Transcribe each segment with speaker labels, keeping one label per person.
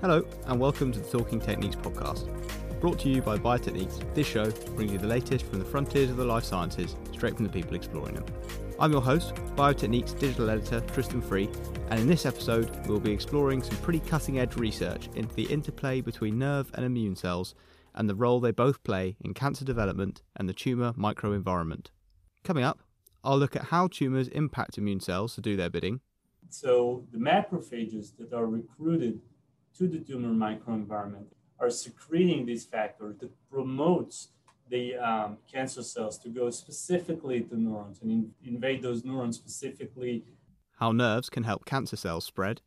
Speaker 1: Hello, and welcome to the Talking Techniques podcast. Brought to you by Biotechniques, this show brings you the latest from the frontiers of the life sciences, straight from the people exploring them. I'm your host, Biotechniques digital editor Tristan Free, and in this episode, we'll be exploring some pretty cutting edge research into the interplay between nerve and immune cells and the role they both play in cancer development and the tumour microenvironment. Coming up, I'll look at how tumours impact immune cells to do their bidding.
Speaker 2: So, the macrophages that are recruited to the tumor microenvironment are secreting these factors that promotes the um, cancer cells to go specifically to neurons and in- invade those neurons specifically.
Speaker 1: How nerves can help cancer cells spread.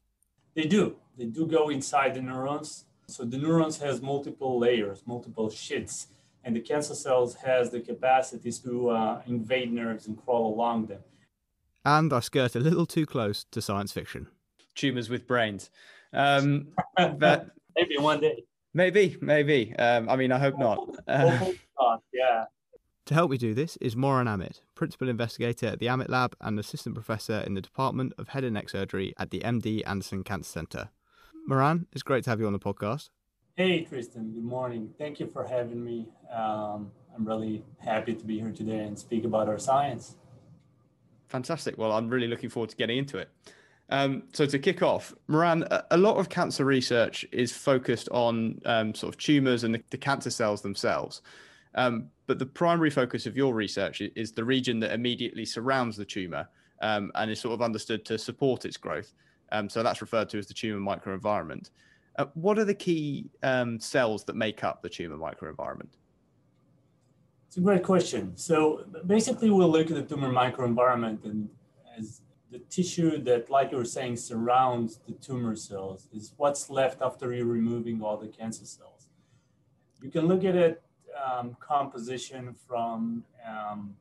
Speaker 2: They do. They do go inside the neurons. So the neurons has multiple layers, multiple sheets, and the cancer cells has the capacities to uh, invade nerves and crawl along them.
Speaker 1: And I skirt a little too close to science fiction.
Speaker 3: Tumors with brains. Um, but
Speaker 2: maybe one day.
Speaker 3: Maybe, maybe. Um, I mean, I hope not.
Speaker 2: Uh, yeah.
Speaker 1: To help me do this is Moran Amit, Principal Investigator at the Amit Lab and Assistant Professor in the Department of Head and Neck Surgery at the MD Anderson Cancer Center. Moran, it's great to have you on the podcast.
Speaker 2: Hey, Tristan. Good morning. Thank you for having me. Um, I'm really happy to be here today and speak about our science.
Speaker 3: Fantastic. Well, I'm really looking forward to getting into it. Um, so to kick off, Moran, a lot of cancer research is focused on um, sort of tumors and the, the cancer cells themselves. Um, but the primary focus of your research is the region that immediately surrounds the tumor um, and is sort of understood to support its growth. Um, so that's referred to as the tumor microenvironment. Uh, what are the key um, cells that make up the tumor microenvironment?
Speaker 2: It's a great question. So basically, we'll look at the tumor microenvironment and as the tissue that, like you were saying, surrounds the tumor cells is what's left after you're removing all the cancer cells. You can look at it um, composition from um,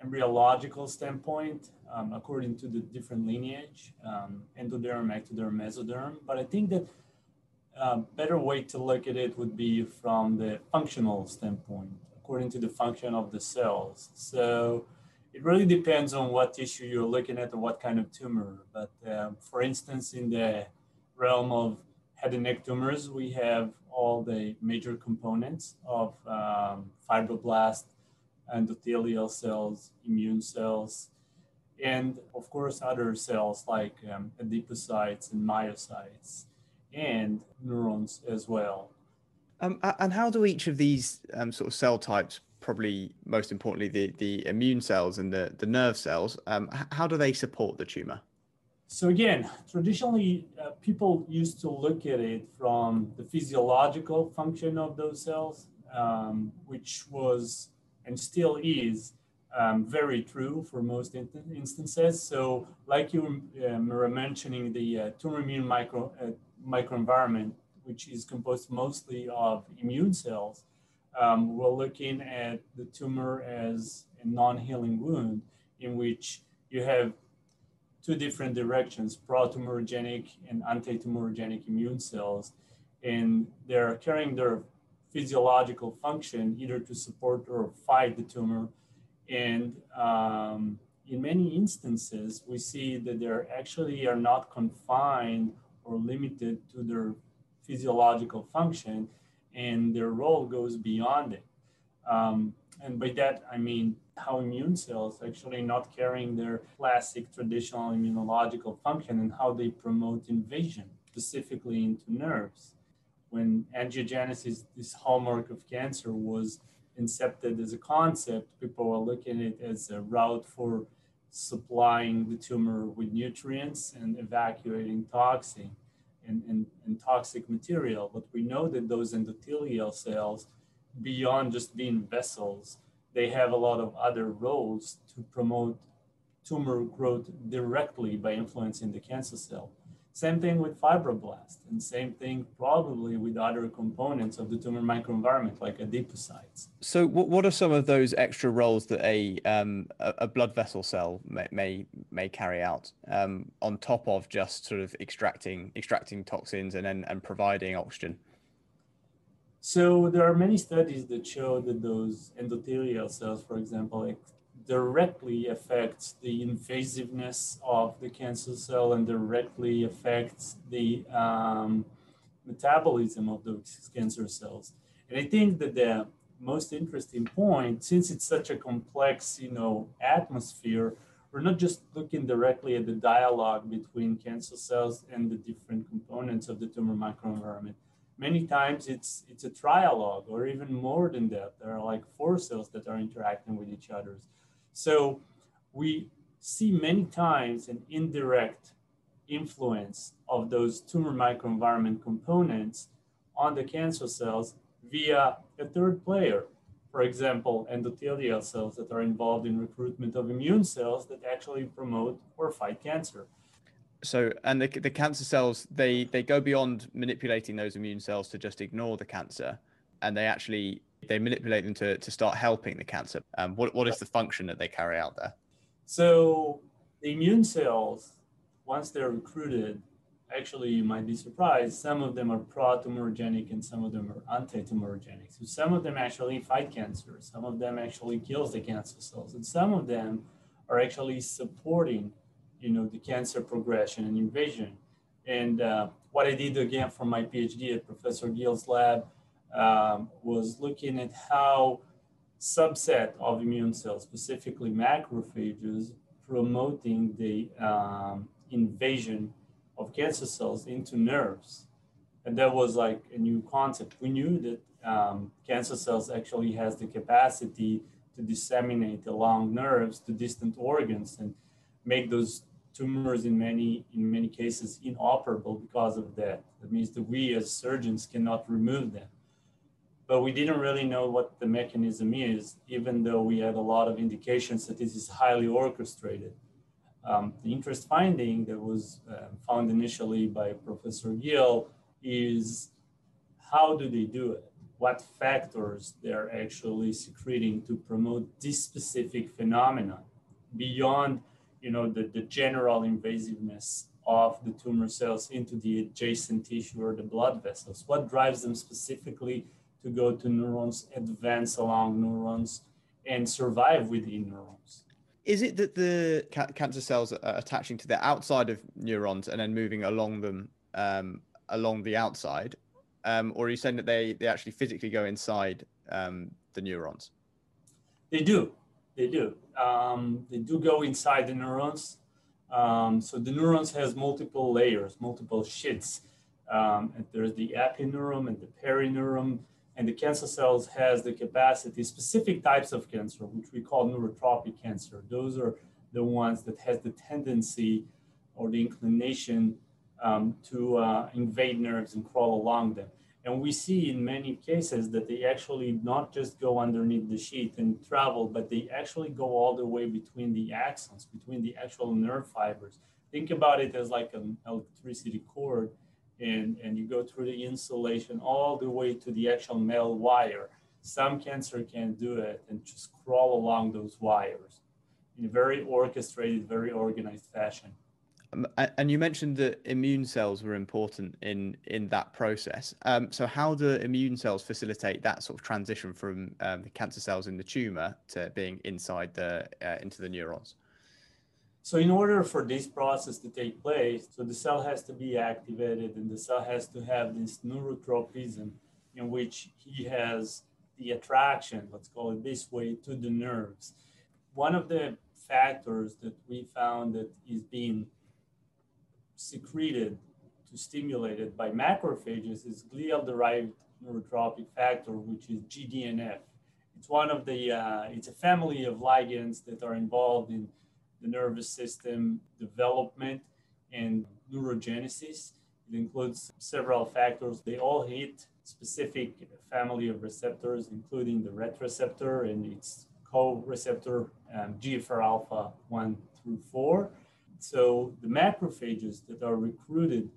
Speaker 2: embryological standpoint, um, according to the different lineage, um, endoderm, ectoderm, mesoderm. But I think that a uh, better way to look at it would be from the functional standpoint, according to the function of the cells. So it really depends on what tissue you're looking at and what kind of tumor. But um, for instance, in the realm of head and neck tumors, we have all the major components of um, fibroblast, endothelial cells, immune cells, and of course other cells like um, adipocytes and myocytes, and neurons as well.
Speaker 3: Um, and how do each of these um, sort of cell types probably most importantly the, the immune cells and the, the nerve cells, um, how do they support the tumor?
Speaker 2: So again, traditionally, uh, people used to look at it from the physiological function of those cells, um, which was and still is um, very true for most in- instances. So, like you um, were mentioning, the uh, tumor immune micro uh, microenvironment, which is composed mostly of immune cells, um, we're looking at the tumor as a non-healing wound in which you have two different directions, pro-tumorigenic and anti-tumorigenic immune cells, and they're carrying their physiological function either to support or fight the tumor. And um, in many instances, we see that they actually are not confined or limited to their physiological function and their role goes beyond it. Um, and by that, I mean how immune cells actually not carrying their classic traditional immunological function and how they promote invasion, specifically into nerves. When angiogenesis, this hallmark of cancer, was incepted as a concept, people were looking at it as a route for supplying the tumor with nutrients and evacuating toxin and, and, and toxic material. But we know that those endothelial cells, beyond just being vessels, they have a lot of other roles to promote tumor growth directly by influencing the cancer cell. Same thing with fibroblast, and same thing probably with other components of the tumor microenvironment, like adipocytes.
Speaker 3: So, what, what are some of those extra roles that a um, a blood vessel cell may may, may carry out um, on top of just sort of extracting extracting toxins and then and providing oxygen?
Speaker 2: So there are many studies that show that those endothelial cells, for example, directly affects the invasiveness of the cancer cell and directly affects the um, metabolism of those cancer cells. And I think that the most interesting point, since it's such a complex, you know, atmosphere, we're not just looking directly at the dialogue between cancer cells and the different components of the tumor microenvironment. Many times it's it's a trialogue or even more than that. There are like four cells that are interacting with each other. So we see many times an indirect influence of those tumor microenvironment components on the cancer cells via a third player, for example, endothelial cells that are involved in recruitment of immune cells that actually promote or fight cancer.
Speaker 3: So, and the, the cancer cells, they, they go beyond manipulating those immune cells to just ignore the cancer, and they actually they manipulate them to, to start helping the cancer. Um, what, what is the function that they carry out there?
Speaker 2: So, the immune cells, once they're recruited, actually you might be surprised some of them are pro-tumorigenic and some of them are anti-tumorigenic so some of them actually fight cancer some of them actually kills the cancer cells and some of them are actually supporting you know the cancer progression and invasion and uh, what i did again from my phd at professor gill's lab um, was looking at how subset of immune cells specifically macrophages promoting the um, invasion of cancer cells into nerves. And that was like a new concept. We knew that um, cancer cells actually has the capacity to disseminate along nerves to distant organs and make those tumors in many in many cases inoperable because of that. That means that we as surgeons cannot remove them. But we didn't really know what the mechanism is, even though we had a lot of indications that this is highly orchestrated. Um, the interest finding that was uh, found initially by Professor Gill is how do they do it? What factors they're actually secreting to promote this specific phenomenon beyond, you know, the, the general invasiveness of the tumor cells into the adjacent tissue or the blood vessels? What drives them specifically to go to neurons, advance along neurons, and survive within neurons?
Speaker 3: Is it that the ca- cancer cells are attaching to the outside of neurons and then moving along them um, along the outside, um, or are you saying that they they actually physically go inside um, the neurons?
Speaker 2: They do. They do. Um, they do go inside the neurons. Um, so the neurons has multiple layers, multiple sheets. Um, and there's the epineuron and the perineuron and the cancer cells has the capacity, specific types of cancer, which we call neurotrophic cancer. Those are the ones that has the tendency or the inclination um, to uh, invade nerves and crawl along them. And we see in many cases that they actually not just go underneath the sheet and travel, but they actually go all the way between the axons, between the actual nerve fibers. Think about it as like an electricity cord and, and you go through the insulation all the way to the actual metal wire. Some cancer can do it and just crawl along those wires in a very orchestrated, very organized fashion.
Speaker 3: Um, and you mentioned that immune cells were important in in that process. Um, so, how do immune cells facilitate that sort of transition from um, the cancer cells in the tumor to being inside the uh, into the neurons?
Speaker 2: So in order for this process to take place, so the cell has to be activated and the cell has to have this neurotropism in which he has the attraction, let's call it this way, to the nerves. One of the factors that we found that is being secreted to stimulate it by macrophages is glial-derived neurotropic factor, which is GDNF. It's one of the, uh, it's a family of ligands that are involved in the nervous system development and neurogenesis. It includes several factors. They all hit specific family of receptors, including the RET receptor and its co-receptor um, GFR alpha 1 through 4. So the macrophages that are recruited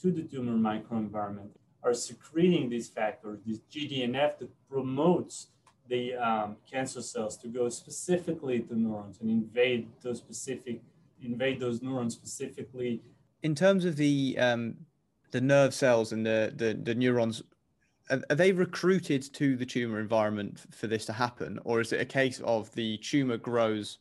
Speaker 2: to the tumor microenvironment are secreting these factors, this GDNF that promotes the um, cancer cells to go specifically to neurons and invade those specific invade those neurons specifically.
Speaker 3: In terms of the um, the nerve cells and the the, the neurons are, are they recruited to the tumor environment for this to happen, or is it a case of the tumor grows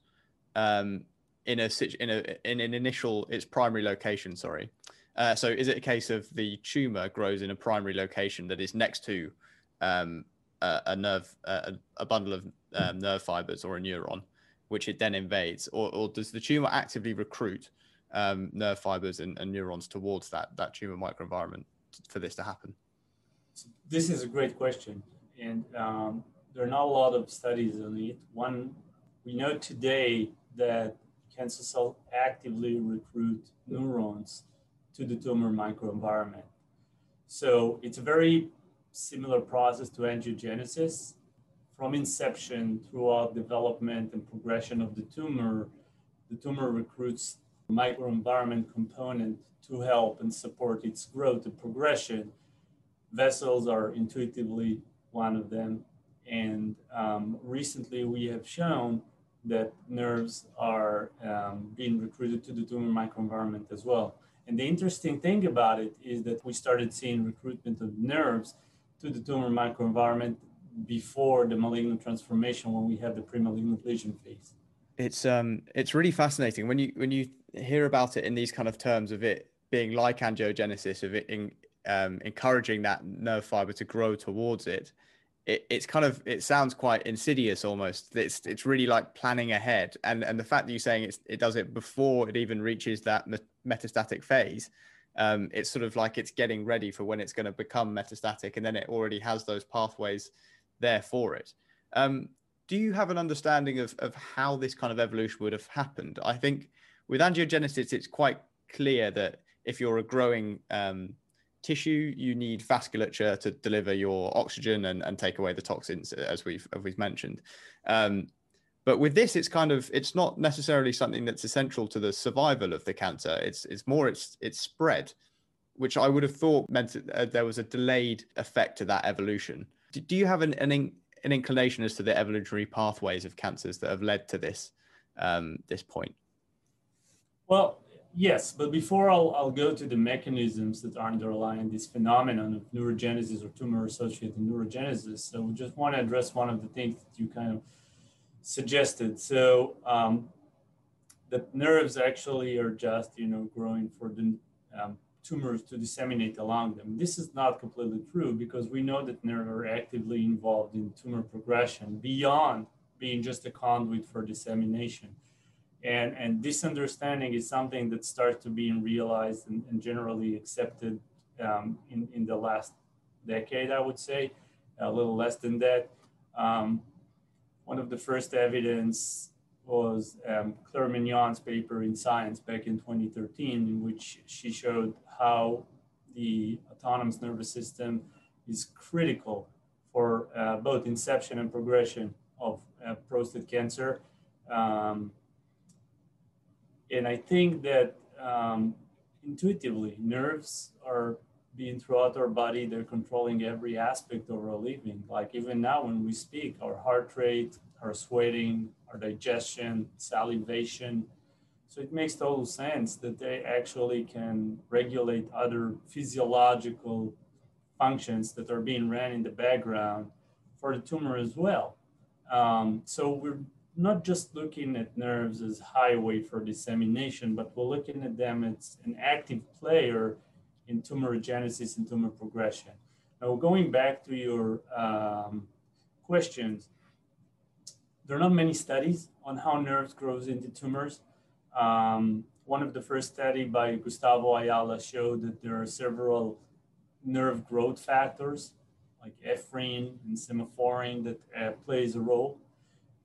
Speaker 3: um, in a in a in an initial its primary location? Sorry. Uh, so is it a case of the tumor grows in a primary location that is next to um, a, nerve, a, a bundle of um, nerve fibers or a neuron, which it then invades, or, or does the tumor actively recruit um, nerve fibers and, and, neurons towards that that tumor microenvironment for this to happen?
Speaker 2: This is a great question, and um, there are not a lot of studies on it. One, we know today that cancer cells actively recruit neurons to the tumor microenvironment. So it's a very similar process to angiogenesis. From inception throughout development and progression of the tumor, the tumor recruits microenvironment component to help and support its growth and progression. Vessels are intuitively one of them. And um, recently we have shown that nerves are um, being recruited to the tumor microenvironment as well. And the interesting thing about it is that we started seeing recruitment of nerves to the tumor microenvironment before the malignant transformation when we have the pre-malignant lesion phase.
Speaker 3: It's um it's really fascinating. When you when you hear about it in these kind of terms of it being like angiogenesis of it in, um, encouraging that nerve fiber to grow towards it it, it's kind of it sounds quite insidious almost. It's it's really like planning ahead. And and the fact that you're saying it's, it does it before it even reaches that metastatic phase um, it's sort of like it's getting ready for when it's going to become metastatic and then it already has those pathways there for it um, do you have an understanding of, of how this kind of evolution would have happened i think with angiogenesis it's quite clear that if you're a growing um, tissue, you need vasculature to deliver your oxygen and, and take away the toxins, as we've as we've mentioned. Um, but with this, it's kind of it's not necessarily something that's essential to the survival of the cancer. It's it's more it's it's spread, which I would have thought meant that, uh, there was a delayed effect to that evolution. Do, do you have an, an an inclination as to the evolutionary pathways of cancers that have led to this um, this point?
Speaker 2: Well, Yes, but before I'll, I'll go to the mechanisms that are underlying this phenomenon of neurogenesis or tumor associated neurogenesis, so would just want to address one of the things that you kind of suggested. So, um, that nerves actually are just, you know, growing for the um, tumors to disseminate along them. This is not completely true because we know that nerves are actively involved in tumor progression beyond being just a conduit for dissemination. And, and this understanding is something that starts to be realized and, and generally accepted um, in, in the last decade, I would say, a little less than that. Um, one of the first evidence was um, Claire Mignon's paper in Science back in 2013, in which she showed how the autonomous nervous system is critical for uh, both inception and progression of uh, prostate cancer. Um, and I think that um, intuitively, nerves are being throughout our body, they're controlling every aspect of our living. Like even now, when we speak, our heart rate, our sweating, our digestion, salivation. So it makes total sense that they actually can regulate other physiological functions that are being ran in the background for the tumor as well. Um, so we're not just looking at nerves as highway for dissemination, but we're looking at them as an active player in tumorigenesis and tumor progression. Now, going back to your um, questions, there are not many studies on how nerves grows into tumors. Um, one of the first study by Gustavo Ayala showed that there are several nerve growth factors like ephrin and semaphorin that uh, plays a role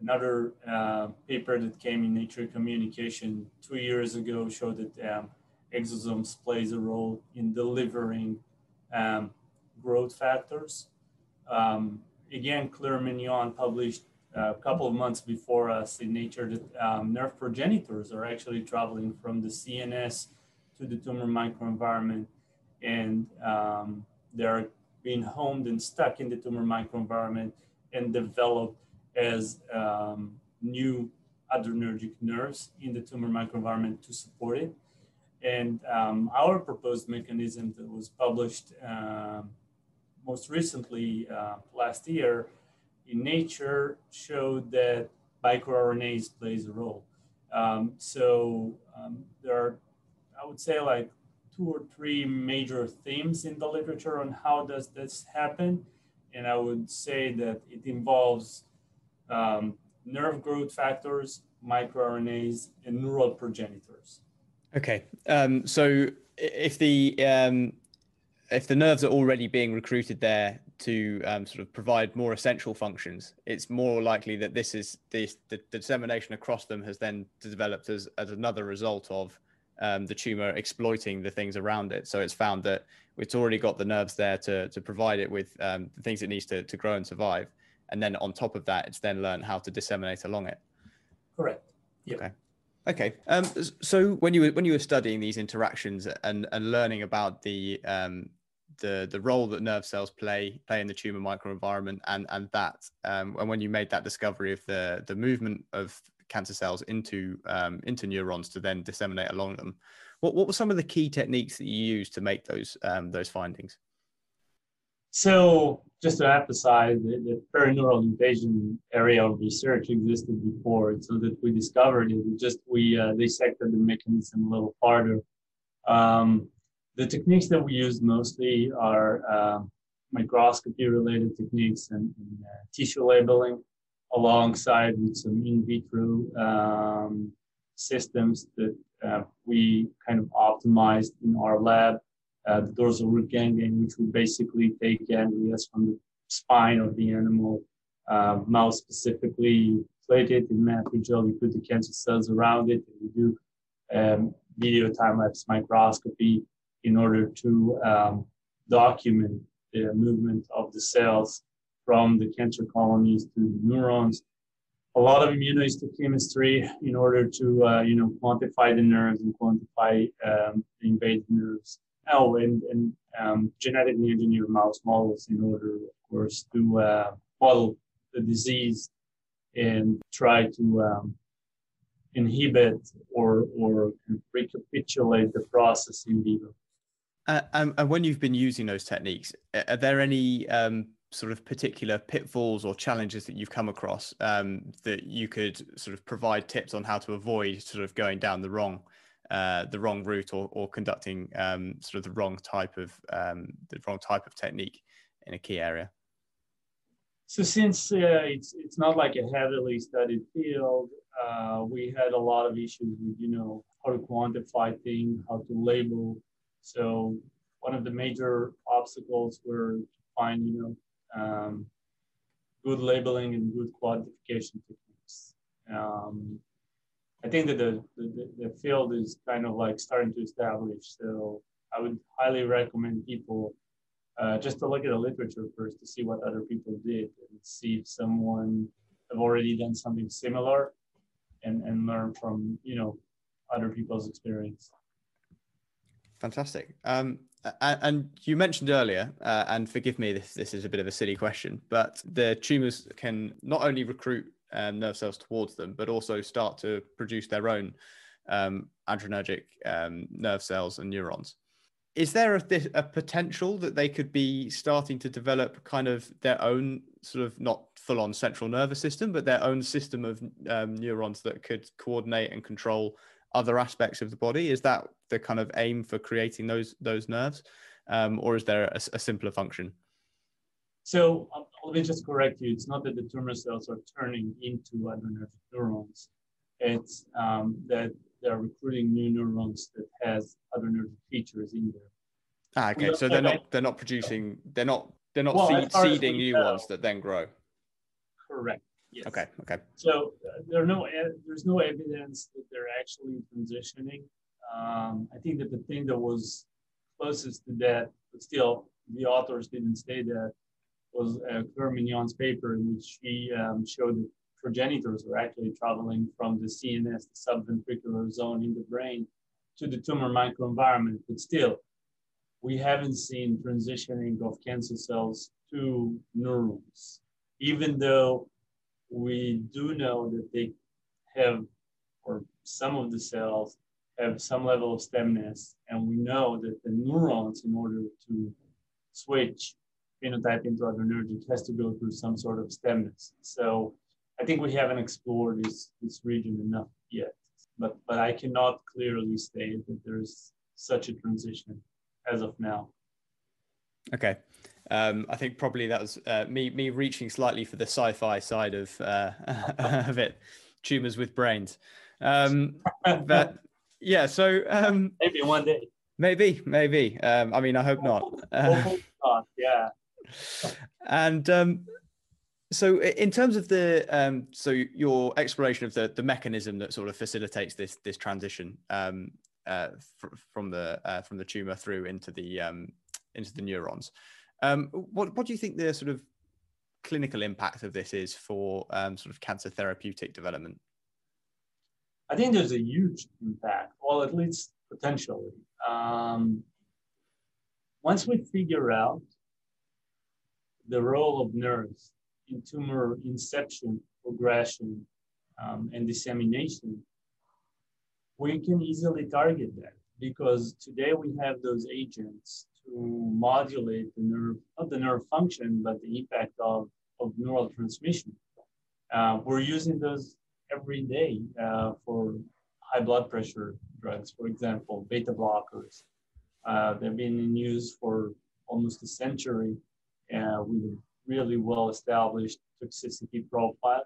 Speaker 2: Another uh, paper that came in Nature Communication two years ago showed that um, exosomes plays a role in delivering um, growth factors. Um, again, Claire Mignon published a couple of months before us in Nature that um, nerve progenitors are actually traveling from the CNS to the tumor microenvironment and um, they're being homed and stuck in the tumor microenvironment and develop as um, new adrenergic nerves in the tumor microenvironment to support it. And um, our proposed mechanism that was published um, most recently uh, last year in Nature showed that microRNAs plays a role. Um, so um, there are, I would say, like two or three major themes in the literature on how does this happen, and I would say that it involves um, nerve growth factors, microRNAs, and neural progenitors.
Speaker 3: Okay, um, so if the um, if the nerves are already being recruited there to um, sort of provide more essential functions, it's more likely that this is this, the, the dissemination across them has then developed as, as another result of um, the tumor exploiting the things around it. So it's found that it's already got the nerves there to, to provide it with um, the things it needs to, to grow and survive. And then on top of that, it's then learned how to disseminate along it.
Speaker 2: Correct.
Speaker 3: Yep. Okay. Okay. Um, so when you were when you were studying these interactions and, and learning about the um, the the role that nerve cells play play in the tumor microenvironment and and that um, and when you made that discovery of the the movement of cancer cells into um, into neurons to then disseminate along them, what what were some of the key techniques that you used to make those um, those findings?
Speaker 2: So just to emphasize, the, the perineural invasion area of research existed before, so that we discovered it. We just we uh, dissected the mechanism a little farther. Um, the techniques that we use mostly are uh, microscopy related techniques and, and uh, tissue labeling alongside with some in vitro um, systems that uh, we kind of optimized in our lab. Uh, the dorsal root ganglion, which we basically take ganglia from the spine of the animal, uh, mouse specifically, plate it in matrigel, we put the cancer cells around it, and we do um, video time lapse microscopy in order to um, document the movement of the cells from the cancer colonies to the neurons. A lot of immunohistochemistry in order to, uh, you know, quantify the nerves and quantify um, the invaded nerves. Oh, and, and um, genetically engineered mouse models in order, of course, to uh, model the disease and try to um, inhibit or, or recapitulate the process in vivo.
Speaker 3: Uh, and, and, when you've been using those techniques, are there any um, sort of particular pitfalls or challenges that you've come across um, that you could sort of provide tips on how to avoid sort of going down the wrong uh, the wrong route or, or conducting um, sort of the wrong type of um, the wrong type of technique in a key area?
Speaker 2: So since uh, it's it's not like a heavily studied field, uh, we had a lot of issues with you know how to quantify things, how to label so one of the major obstacles were to find, you know, um, good labeling and good quantification techniques. Um, I think that the, the, the, field is kind of like starting to establish. So I would highly recommend people uh, just to look at the literature first to see what other people did and see if someone have already done something similar and, and learn from, you know, other people's experience.
Speaker 3: Fantastic. Um, and you mentioned earlier, uh, and forgive me, this this is a bit of a silly question, but the tumors can not only recruit um, nerve cells towards them, but also start to produce their own um, adrenergic um, nerve cells and neurons. Is there a, a, potential that they could be starting to develop kind of their own sort of not full on central nervous system, but their own system of um, neurons that could coordinate and control other aspects of the body? Is that the kind of aim for creating those those nerves, um, or is there a, a, simpler function?
Speaker 2: So let me just correct you. It's not that the tumor cells are turning into adrenergic neurons. It's um, that they're recruiting new neurons that has adrenergic features in there.
Speaker 3: Ah, okay. So they're not they're not producing they're not they're not well, seed, seeding new ones that then grow.
Speaker 2: Correct.
Speaker 3: Yes. Okay. Okay.
Speaker 2: So uh, there are no there's no evidence that they're actually transitioning. Um, I think that the thing that was closest to that, but still the authors didn't say that, was uh, Claire Mignon's paper in which she um, showed that progenitors are actually traveling from the CNS, the subventricular zone in the brain, to the tumor microenvironment. But still, we haven't seen transitioning of cancer cells to neurons, even though we do know that they have, or some of the cells have some level of stemness, and we know that the neurons, in order to switch phenotype into adrenergic has to go through some sort of stemness. So I think we haven't explored this, this region enough yet, but, but I cannot clearly state that there's such a transition as of now.
Speaker 3: Okay. Um, I think probably that was uh, me me reaching slightly for the sci-fi side of uh, of it, tumors with brains. Um, but yeah, so um,
Speaker 2: maybe one day.
Speaker 3: Maybe, maybe. Um, I mean, I hope not.
Speaker 2: Uh, yeah.
Speaker 3: And um, so, in terms of the um, so your exploration of the the mechanism that sort of facilitates this this transition um, uh, fr- from the uh, from the tumor through into the um, into the neurons. Um, what what do you think the sort of clinical impact of this is for um, sort of cancer therapeutic development?
Speaker 2: I think there's a huge impact, well, at least potentially. Um, once we figure out the role of nerves in tumor inception, progression, um, and dissemination, we can easily target that because today we have those agents to modulate the nerve, not the nerve function, but the impact of, of neural transmission. Uh, we're using those every day uh, for high blood pressure drugs, for example, beta blockers. Uh, they've been in use for almost a century uh, with a really well established toxicity profile.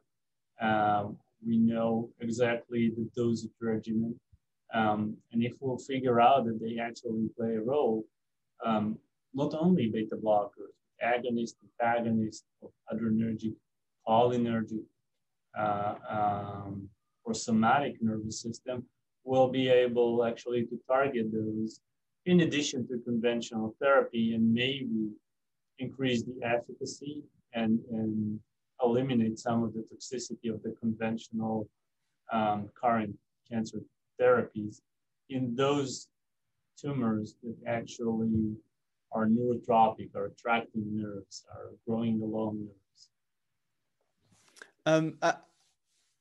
Speaker 2: Um, we know exactly the dosage regimen. Um, and if we'll figure out that they actually play a role, um, not only beta blockers, agonists, antagonists, of adrenergic, cholinergic, uh, um, or somatic nervous system, we'll be able actually to target those in addition to conventional therapy and maybe increase the efficacy and, and eliminate some of the toxicity of the conventional um, current cancer therapies in those tumors that actually are neurotropic, are attracting nerves, are growing along nerves.
Speaker 3: Um,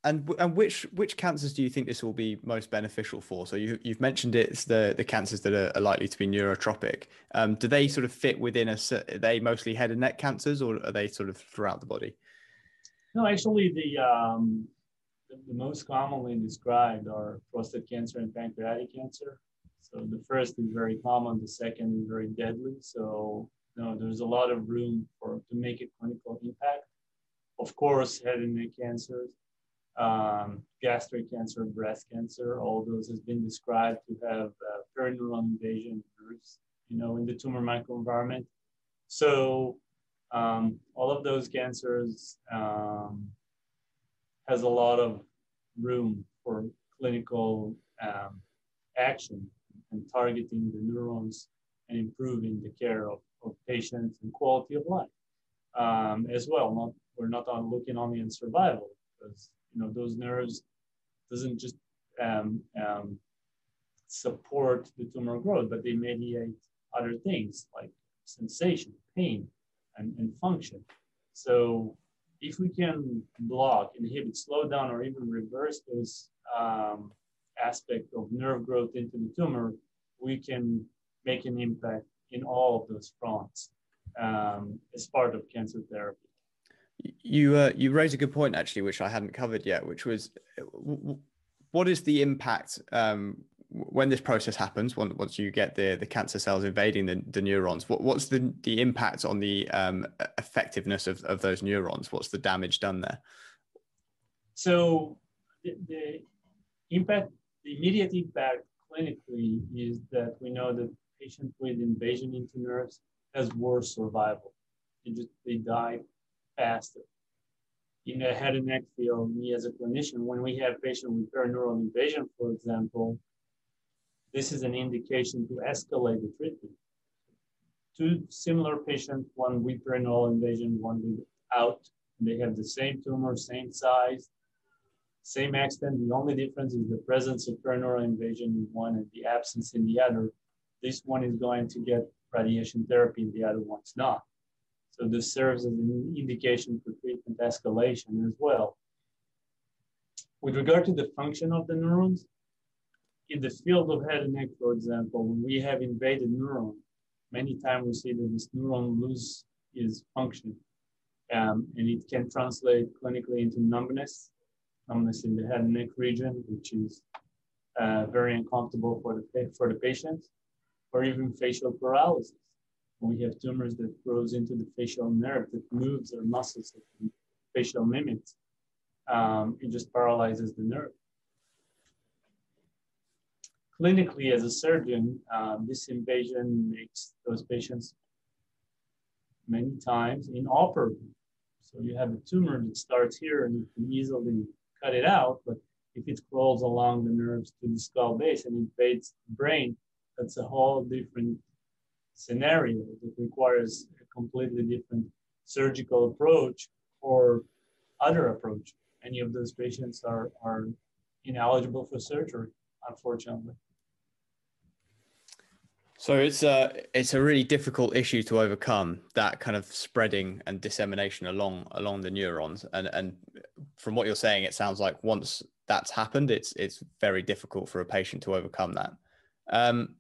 Speaker 3: and and which which cancers do you think this will be most beneficial for? So you you've mentioned it's the the cancers that are, are likely to be neurotropic. Um, do they sort of fit within a? Are they mostly head and neck cancers, or are they sort of throughout the body?
Speaker 2: No, actually, the um, the, most commonly described are prostate cancer and pancreatic cancer. So the first is very common, the second is very deadly. So know, there's a lot of room for to make a clinical impact. Of course, head and neck cancers, um, gastric cancer, breast cancer, all those has been described to have uh, perineural invasion nerves, you know, in the tumor microenvironment. So um, all of those cancers um, has a lot of room for clinical um, action and targeting the neurons and improving the care of, of patients and quality of life um, as well. Not, we're not on looking only in survival because you know those nerves doesn't just um, um, support the tumor growth, but they mediate other things like sensation, pain, and, and function. So if we can block, inhibit, slow down, or even reverse those um, aspect of nerve growth into the tumor, we can make an impact in all of those fronts um, as part of cancer therapy.
Speaker 3: You uh, you raise a good point actually, which I hadn't covered yet, which was what is the impact um, when this process happens? Once you get the the cancer cells invading the, the neurons, what, what's the the impact on the um, effectiveness of, of those neurons? What's the damage done there?
Speaker 2: So the, the impact the immediate impact clinically is that we know that patients with invasion into nerves has worse survival. They just they die faster. In the head and neck field, me as a clinician, when we have patients with perineural invasion, for example, this is an indication to escalate the treatment. Two similar patients, one with perineural invasion, one without, they have the same tumor, same size, same extent. The only difference is the presence of perineural invasion in one and the absence in the other. This one is going to get radiation therapy and the other one's not. So this serves as an indication for treatment escalation as well. With regard to the function of the neurons, in the field of head and neck, for example, when we have invaded neuron, many times we see that this neuron lose is function. Um, and it can translate clinically into numbness, numbness in the head and neck region, which is uh, very uncomfortable for the, for the patient, or even facial paralysis. We have tumors that grows into the facial nerve that moves our muscles, facial mimics. Um, it just paralyzes the nerve clinically as a surgeon, um, this invasion makes those patients many times inoperable. So you have a tumor that starts here and you can easily cut it out, but if it crawls along the nerves to the skull base and invades the brain, that's a whole different scenario that requires a completely different surgical approach or other approach. Any of those patients are, are ineligible for surgery, unfortunately.
Speaker 3: So it's a it's a really difficult issue to overcome that kind of spreading and dissemination along along the neurons and and from what you're saying it sounds like once that's happened it's it's very difficult for a patient to overcome that. Um,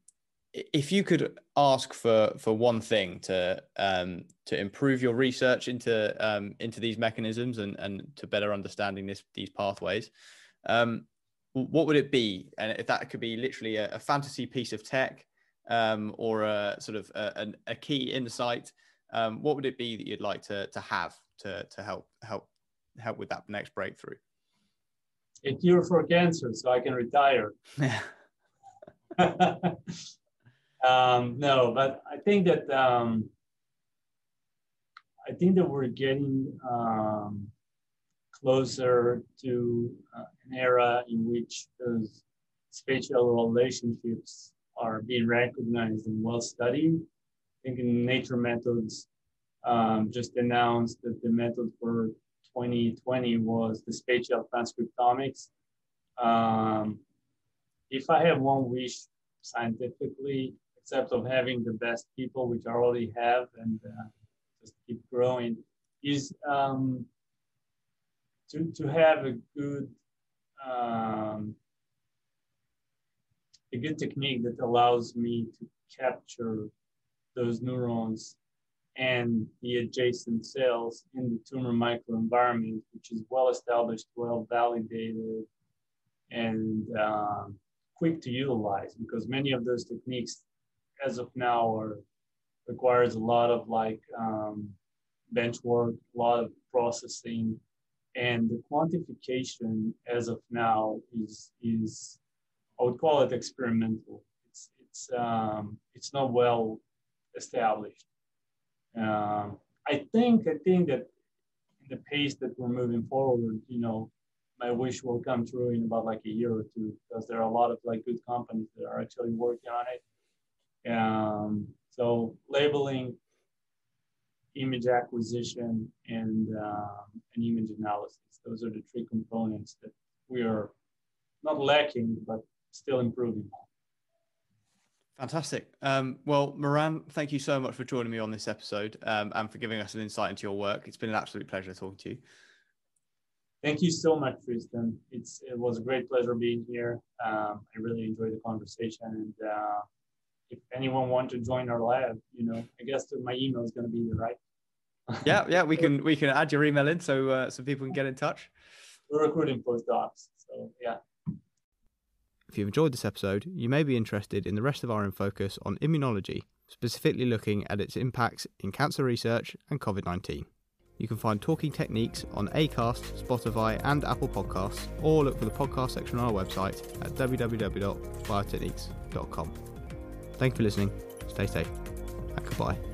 Speaker 3: if you could ask for for one thing to um, to improve your research into um, into these mechanisms and and to better understanding this these pathways, um, what would it be? And if that could be literally a, a fantasy piece of tech um, or a sort of a, a key insight, um, what would it be that you'd like to, to have to, to help help help with that next breakthrough?
Speaker 2: A cure for cancer, so I can retire. um, no, but I think that um, I think that we're getting um, closer to uh, an era in which those spatial relationships are being recognized and well studied. I think in Nature Methods um, just announced that the method for 2020 was the spatial transcriptomics. Um, if I have one wish scientifically, except of having the best people, which I already have, and uh, just keep growing, is um, to, to have a good um, a good technique that allows me to capture those neurons and the adjacent cells in the tumor microenvironment, which is well established, well validated, and um, quick to utilize because many of those techniques, as of now, are requires a lot of like um, bench work, a lot of processing, and the quantification as of now is is I would call it experimental. It's it's um, it's not well established. Um, I think I think that in the pace that we're moving forward, you know, my wish will come true in about like a year or two because there are a lot of like good companies that are actually working on it. Um, so labeling, image acquisition, and um, an image analysis. Those are the three components that we are not lacking, but still improving.
Speaker 3: Fantastic. Um, well, Moran, thank you so much for joining me on this episode um, and for giving us an insight into your work. It's been an absolute pleasure talking to you.
Speaker 2: Thank you so much, Tristan. It's it was a great pleasure being here. Um, I really enjoyed the conversation, and uh, if anyone wants to join our lab, you know, I guess my email is going to be there, right?
Speaker 3: yeah, yeah, we can we can add your email in so uh, so people can get in touch.
Speaker 2: We're recruiting postdocs, so yeah.
Speaker 1: If you've enjoyed this episode, you may be interested in the rest of our in focus on immunology, specifically looking at its impacts in cancer research and COVID 19. You can find Talking Techniques on Acast, Spotify, and Apple Podcasts, or look for the podcast section on our website at www.biotechniques.com. Thank you for listening, stay safe, and goodbye.